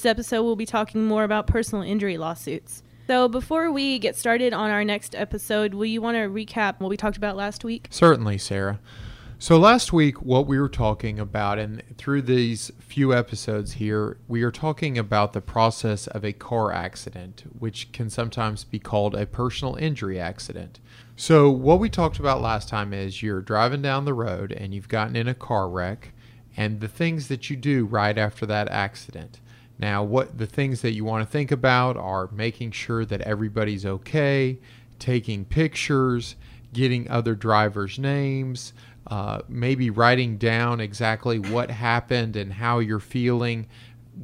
This episode we'll be talking more about personal injury lawsuits. So, before we get started on our next episode, will you want to recap what we talked about last week? Certainly, Sarah. So, last week, what we were talking about, and through these few episodes here, we are talking about the process of a car accident, which can sometimes be called a personal injury accident. So, what we talked about last time is you're driving down the road and you've gotten in a car wreck, and the things that you do right after that accident. Now, what the things that you want to think about are making sure that everybody's okay, taking pictures, getting other drivers' names, uh, maybe writing down exactly what happened and how you're feeling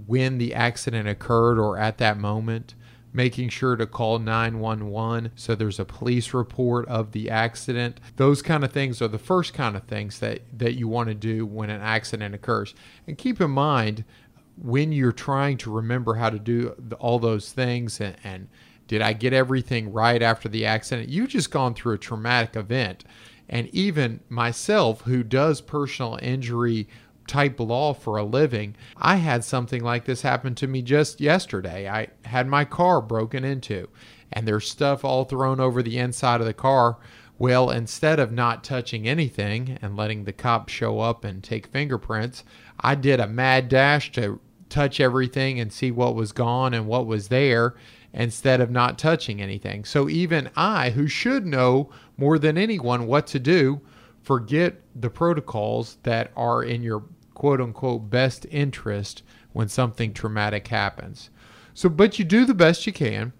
when the accident occurred or at that moment. Making sure to call 911 so there's a police report of the accident. Those kind of things are the first kind of things that, that you want to do when an accident occurs. And keep in mind, when you're trying to remember how to do all those things and, and did I get everything right after the accident? You've just gone through a traumatic event. And even myself, who does personal injury type law for a living, I had something like this happen to me just yesterday. I had my car broken into, and there's stuff all thrown over the inside of the car. Well, instead of not touching anything and letting the cops show up and take fingerprints, I did a mad dash to touch everything and see what was gone and what was there instead of not touching anything. So even I, who should know more than anyone what to do, forget the protocols that are in your quote unquote best interest when something traumatic happens. So, but you do the best you can.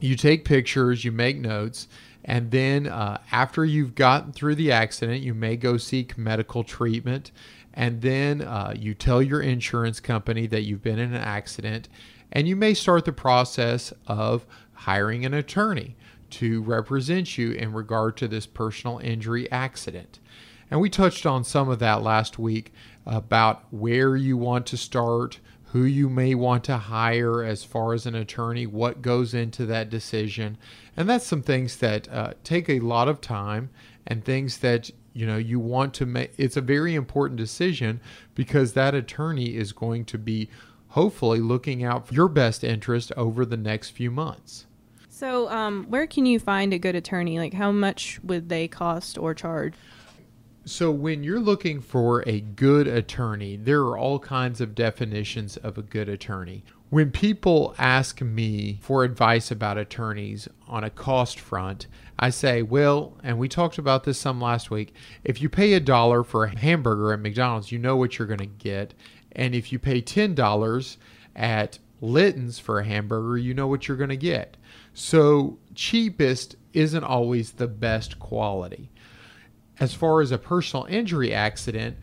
You take pictures, you make notes, and then uh, after you've gotten through the accident, you may go seek medical treatment and then uh, you tell your insurance company that you've been in an accident, and you may start the process of hiring an attorney to represent you in regard to this personal injury accident. And we touched on some of that last week about where you want to start, who you may want to hire as far as an attorney, what goes into that decision. And that's some things that uh, take a lot of time and things that you know you want to make it's a very important decision because that attorney is going to be hopefully looking out for your best interest over the next few months. So um, where can you find a good attorney? Like how much would they cost or charge? So when you're looking for a good attorney there are all kinds of definitions of a good attorney when people ask me for advice about attorneys on a cost front, I say, well, and we talked about this some last week, if you pay a dollar for a hamburger at McDonald's, you know what you're going to get. And if you pay $10 at Litton's for a hamburger, you know what you're going to get. So cheapest isn't always the best quality. As far as a personal injury accident,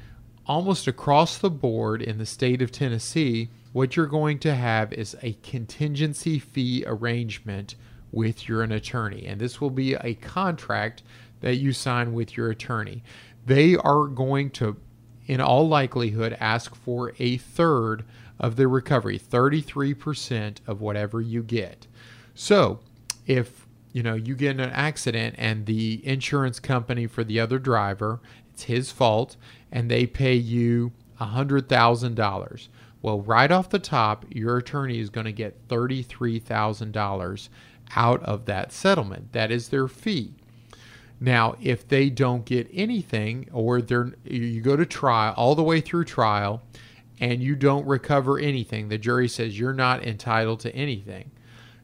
almost across the board in the state of Tennessee, what you're going to have is a contingency fee arrangement with your an attorney. And this will be a contract that you sign with your attorney. They are going to, in all likelihood, ask for a third of the recovery, 33% of whatever you get. So if you know you get in an accident and the insurance company for the other driver, it's his fault, and they pay you a $100,000 well, right off the top, your attorney is going to get $33,000 out of that settlement. That is their fee. Now, if they don't get anything or they're you go to trial all the way through trial and you don't recover anything, the jury says you're not entitled to anything.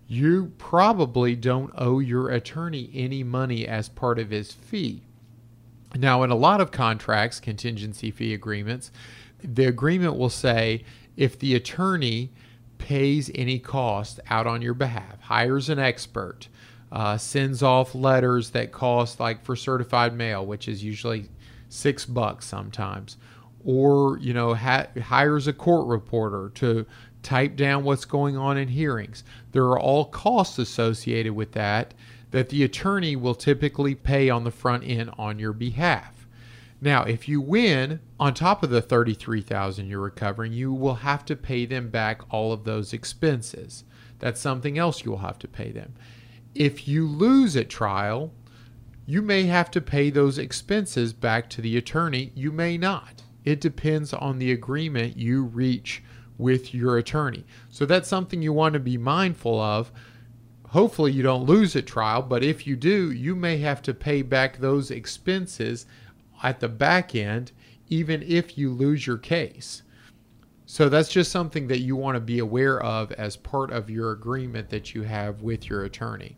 You probably don't owe your attorney any money as part of his fee. Now, in a lot of contracts, contingency fee agreements, the agreement will say if the attorney pays any cost out on your behalf, hires an expert, uh, sends off letters that cost like for certified mail, which is usually six bucks sometimes, or you know ha- hires a court reporter to type down what's going on in hearings. There are all costs associated with that that the attorney will typically pay on the front end on your behalf. Now, if you win, on top of the 33,000 you're recovering, you will have to pay them back all of those expenses. That's something else you will have to pay them. If you lose at trial, you may have to pay those expenses back to the attorney. You may not. It depends on the agreement you reach with your attorney. So that's something you want to be mindful of. Hopefully, you don't lose at trial, but if you do, you may have to pay back those expenses at the back end, even if you lose your case. So that's just something that you want to be aware of as part of your agreement that you have with your attorney.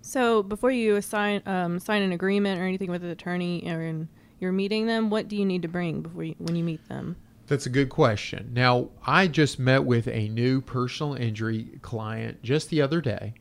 So before you sign um, sign an agreement or anything with an attorney, or you're meeting them, what do you need to bring before you, when you meet them? That's a good question. Now, I just met with a new personal injury client just the other day,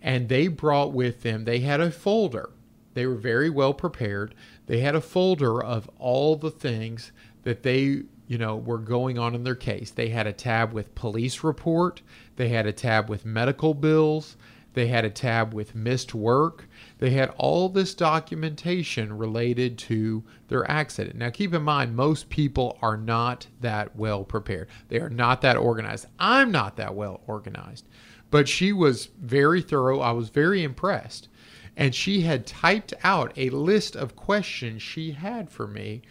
and they brought with them, they had a folder. They were very well prepared. They had a folder of all the things that they you know, were going on in their case. They had a tab with police report, they had a tab with medical bills, they had a tab with missed work. They had all this documentation related to their accident. Now, keep in mind, most people are not that well prepared. They are not that organized. I'm not that well organized. But she was very thorough. I was very impressed. And she had typed out a list of questions she had for me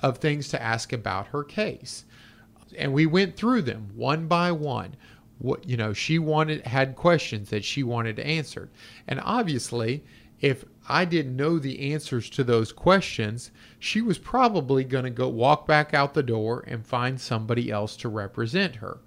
of things to ask about her case. And we went through them one by one. What you know, she wanted had questions that she wanted answered. And obviously, if I didn't know the answers to those questions, she was probably going to go walk back out the door and find somebody else to represent her.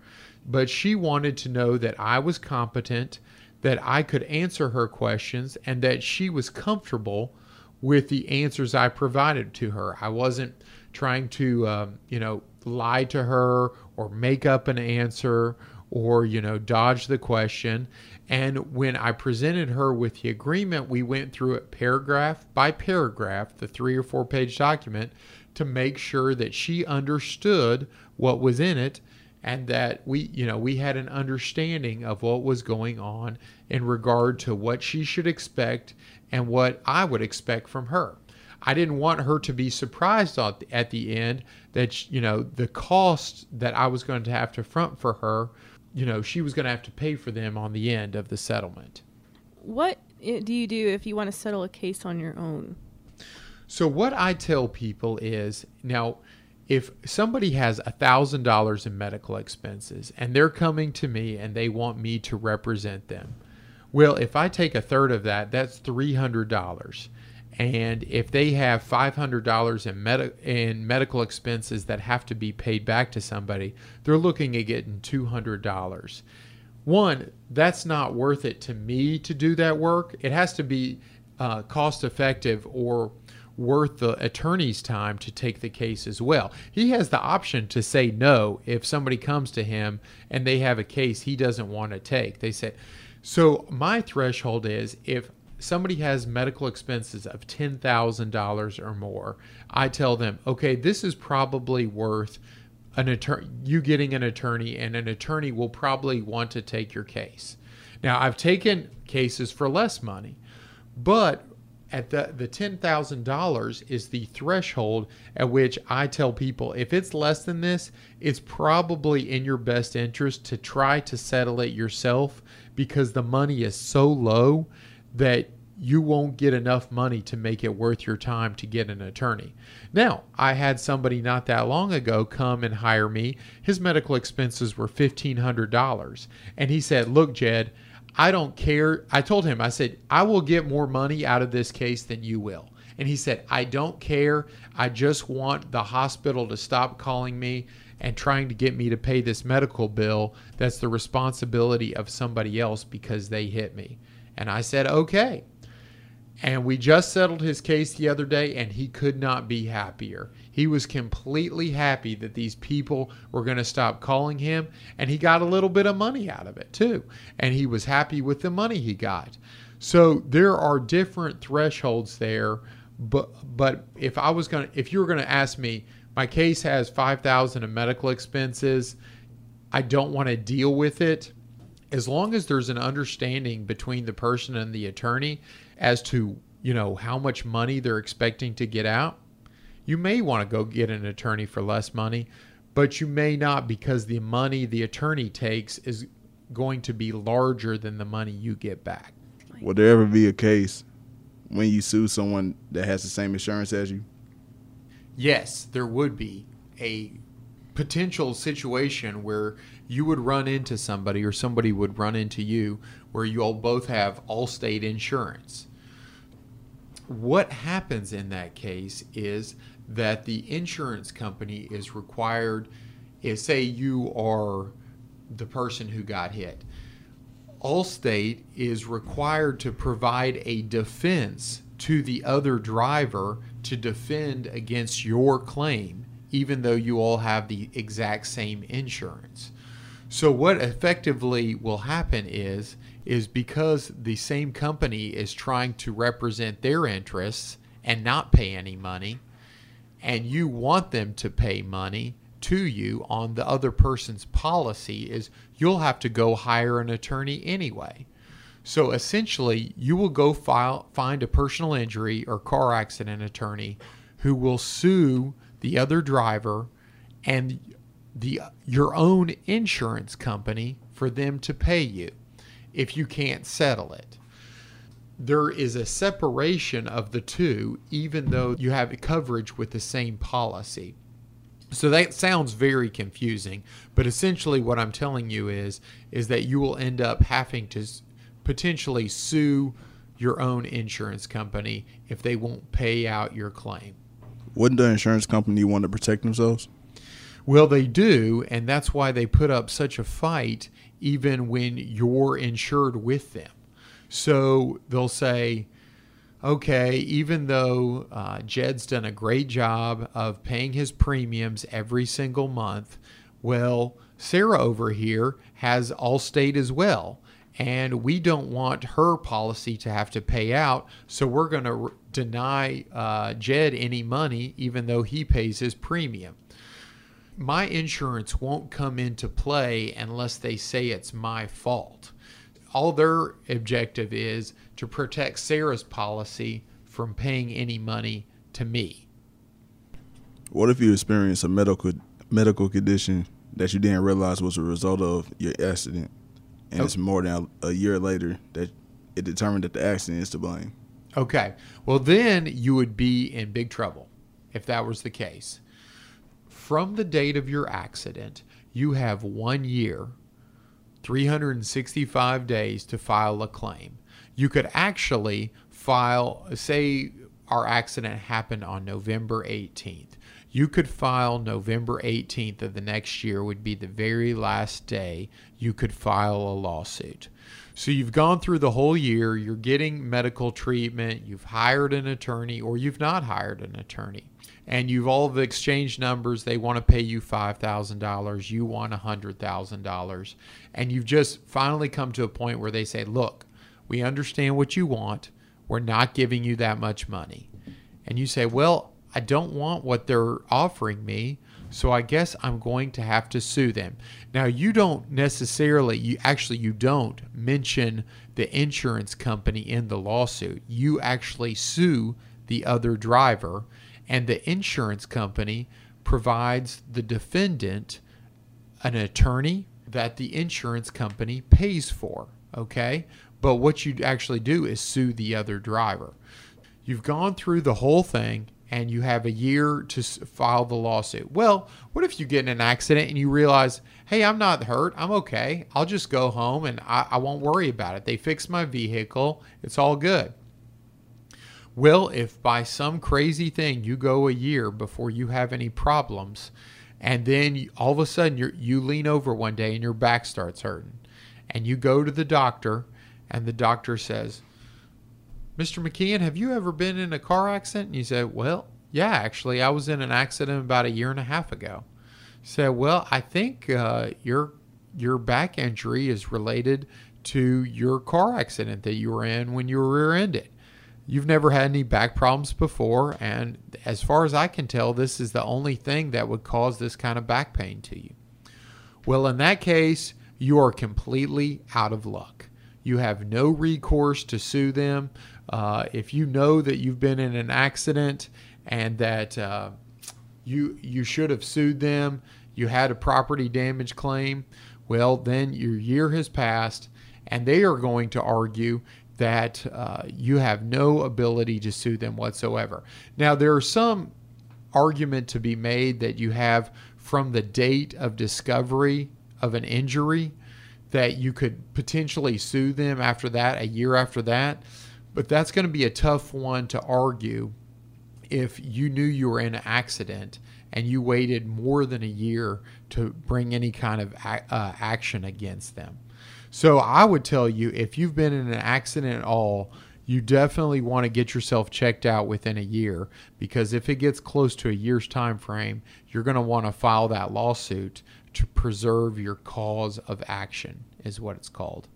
But she wanted to know that I was competent, that I could answer her questions, and that she was comfortable with the answers I provided to her. I wasn't trying to, um, you know, lie to her or make up an answer or, you know, dodge the question. And when I presented her with the agreement, we went through it paragraph by paragraph, the three or four page document, to make sure that she understood what was in it and that we you know we had an understanding of what was going on in regard to what she should expect and what I would expect from her. I didn't want her to be surprised at the end that you know the cost that I was going to have to front for her, you know, she was going to have to pay for them on the end of the settlement. What eh, do you do if you want to settle a case on your own? So what I tell people is now if somebody has a thousand dollars in medical expenses and they're coming to me and they want me to represent them well if i take a third of that that's three hundred dollars and if they have $500 in, med- in medical expenses that have to be paid back to somebody, they're looking at getting $200. One, that's not worth it to me to do that work. It has to be uh, cost effective or worth the attorney's time to take the case as well. He has the option to say no if somebody comes to him and they have a case he doesn't want to take. They say, so my threshold is if somebody has medical expenses of $10,000 or more, I tell them, okay, this is probably worth an attorney, you getting an attorney, and an attorney will probably want to take your case. Now, I've taken cases for less money, but at the the ten thousand dollars is the threshold at which I tell people if it's less than this, it's probably in your best interest to try to settle it yourself because the money is so low that you won't get enough money to make it worth your time to get an attorney. Now, I had somebody not that long ago come and hire me. His medical expenses were $1,500. And he said, Look, Jed, I don't care. I told him, I said, I will get more money out of this case than you will. And he said, I don't care. I just want the hospital to stop calling me and trying to get me to pay this medical bill that's the responsibility of somebody else because they hit me. And I said, okay. And we just settled his case the other day, and he could not be happier. He was completely happy that these people were going to stop calling him, and he got a little bit of money out of it too. And he was happy with the money he got. So there are different thresholds there. But but if I was going to, if you were going to ask me, my case has five thousand in medical expenses. I don't want to deal with it as long as there's an understanding between the person and the attorney as to you know how much money they're expecting to get out. You may want to go get an attorney for less money but you may not because the money the attorney takes is going to be larger than the money you get back. Will there ever be a case when you sue someone that has the same insurance as you? Yes there would be a potential situation where you would run into somebody or somebody would run into you where you all both have Allstate insurance. What happens in that case is that the insurance company is required, if say you are the person who got hit, Allstate is required to provide a defense to the other driver to defend against your claim, even though you all have the exact same insurance. So what effectively will happen is is because the same company is trying to represent their interests and not pay any money and you want them to pay money to you on the other person's policy is you'll have to go hire an attorney anyway. So essentially, you will go file, find a personal injury or car accident attorney who will sue the other driver and the your own insurance company for them to pay you if you can't settle it. There is a separation of the two even though you have coverage with the same policy. So that sounds very confusing, but essentially what I'm telling you is is that you will end up having to potentially sue your own insurance company if they won't pay out your claim. Wouldn't the insurance company want to protect themselves? Well, they do, and that's why they put up such a fight even when you're insured with them. So they'll say, okay, even though uh, Jed's done a great job of paying his premiums every single month, well, Sarah over here has Allstate as well. And we don't want her policy to have to pay out, so we're going to deny uh, Jed any money, even though he pays his premium my insurance won't come into play unless they say it's my fault. All their objective is to protect Sarah's policy from paying any money to me. What if you experience a medical medical condition that you didn't realize was a result of your accident, and Oh. it's more than a year later that it determined that the accident is to blame? Okay. Well, then you would be in big trouble if that was the case. From the date of your accident, you have one year, 365 days to file a claim. You could actually file, say, our accident happened on November 18th. You could file November 18th of the next year, would be the very last day you could file a lawsuit. So you've gone through the whole year, you're getting medical treatment, you've hired an attorney, or you've not hired an attorney. And you've all of exchanged numbers. They want to pay you $5,000. You want $100,000. And you've just finally come to a point where they say, look, we understand what you want. We're not giving you that much money. And you say, well, I don't want what they're offering me. So I guess I'm going to have to sue them. Now you don't necessarily you actually you don't mention the insurance company in the lawsuit. You actually sue the other driver and the insurance company provides the defendant an attorney that the insurance company pays for, okay? But what you actually do is sue the other driver. You've gone through the whole thing and you have a year to file the lawsuit. Well, what if you get in an accident and you realize, hey, I'm not hurt. I'm okay. I'll just go home and I, I won't worry about it. They fixed my vehicle. It's all good. Well, if by some crazy thing you go a year before you have any problems, and then you, all of a sudden you you lean over one day and your back starts hurting, and you go to the doctor, and the doctor says, Mr. McKeon, have you ever been in a car accident? And you say, Well, yeah, actually, I was in an accident about a year and a half ago. You say, Well, I think uh, your your back injury is related to your car accident that you were in when you were rear-ended. You've never had any back problems before, and as far as I can tell, this is the only thing that would cause this kind of back pain to you. Well, in that case, you are completely out of luck. You have no recourse to sue them. Uh, if you know that you've been in an accident and that uh, you you should have sued them, you had a property damage claim, well, then your year has passed, and they are going to argue that uh, you have no ability to sue them whatsoever. Now, there are some argument to be made that you have from the date of discovery of an injury that you could potentially sue them after that, a year after that. But that's going to be a tough one to argue if you knew you were in an accident and you waited more than a year to bring any kind of a- uh, action against them. So I would tell you if you've been in an accident at all, you definitely want to get yourself checked out within a year because if it gets close to a year's time frame, you're going to want to file that lawsuit to preserve your cause of action is what it's called.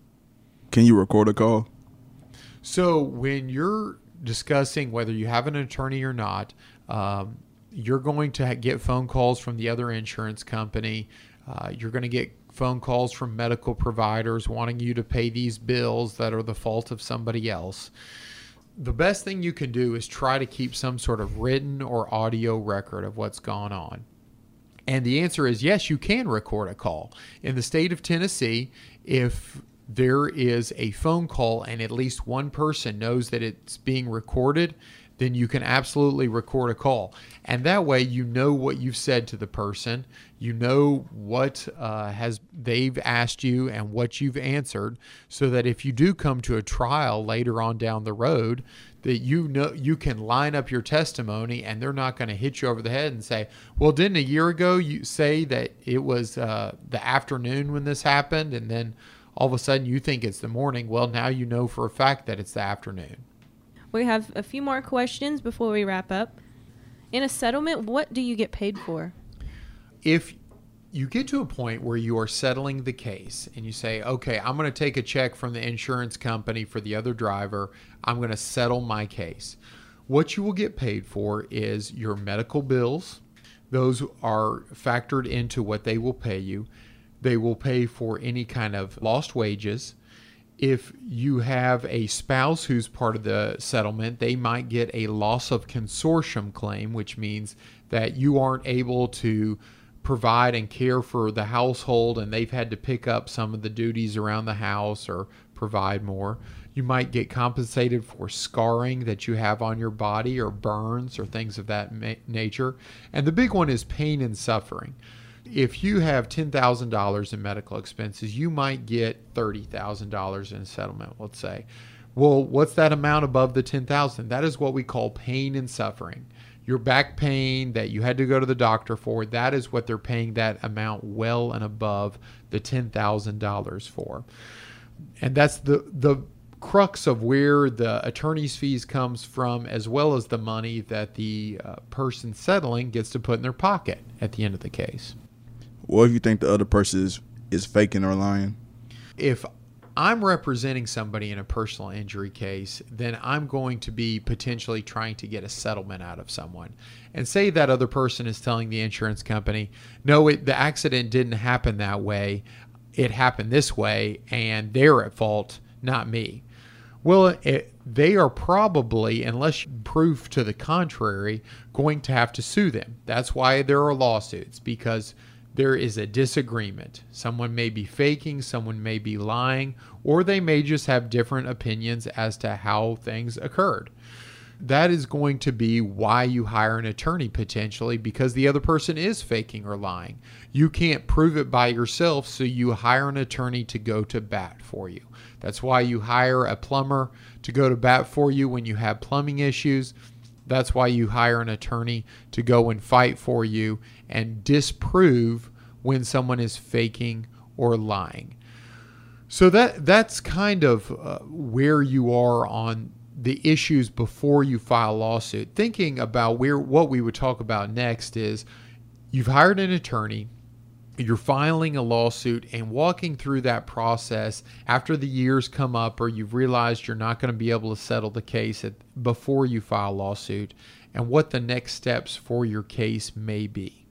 Can you record a call? So when you're discussing whether you have an attorney or not, um, you're going to get phone calls from the other insurance company. Uh, you're going to get phone calls from medical providers wanting you to pay these bills that are the fault of somebody else. The best thing you can do is try to keep some sort of written or audio record of what's gone on. And the answer is yes, you can record a call. In the state of Tennessee, if there is a phone call and at least one person knows that it's being recorded, then you can absolutely record a call. And that way you know what you've said to the person, you know what uh, has they've asked you and what you've answered, so that if you do come to a trial later on down the road, that you know you can line up your testimony and they're not going to hit you over the head and say, "Well, didn't a year ago you say that it was uh, the afternoon when this happened?" And then all of a sudden you think it's the morning. Well, now you know for a fact that it's the afternoon. We have a few more questions before we wrap up. In a settlement, what do you get paid for? If you get to a point where you are settling the case and you say, okay, I'm going to take a check from the insurance company for the other driver, I'm going to settle my case. What you will get paid for is your medical bills. Those are factored into what they will pay you. They will pay for any kind of lost wages. If you have a spouse who's part of the settlement, they might get a loss of consortium claim, which means that you aren't able to provide and care for the household and they've had to pick up some of the duties around the house or provide more. You might get compensated for scarring that you have on your body or burns or things of that ma- nature. And the big one is pain and suffering. If you have $10,000 in medical expenses, you might get $30,000 in settlement, let's say. Well, what's that amount above the 10,000? That is what we call pain and suffering your back pain that you had to go to the doctor for, that is what they're paying that amount well and above the $10,000 for. And that's the the crux of where the attorney's fees comes from as well as the money that the uh, person settling gets to put in their pocket at the end of the case. What if you think the other person is, is faking or lying? If I'm representing somebody in a personal injury case, then I'm going to be potentially trying to get a settlement out of someone. And say that other person is telling the insurance company, no, it, the accident didn't happen that way. It happened this way, and they're at fault, not me. Well, it, they are probably, unless you proof to the contrary, going to have to sue them. That's why there are lawsuits, because there is a disagreement. Someone may be faking, someone may be lying, or they may just have different opinions as to how things occurred. That is going to be why you hire an attorney potentially because the other person is faking or lying. You can't prove it by yourself, so you hire an attorney to go to bat for you. That's why you hire a plumber to go to bat for you when you have plumbing issues. That's why you hire an attorney to go and fight for you and disprove when someone is faking or lying. So that that's kind of uh, where you are on the issues before you file a lawsuit. Thinking about where what we would talk about next is you've hired an attorney, you're filing a lawsuit and walking through that process after the years come up or you've realized you're not going to be able to settle the case at, before you file a lawsuit and what the next steps for your case may be.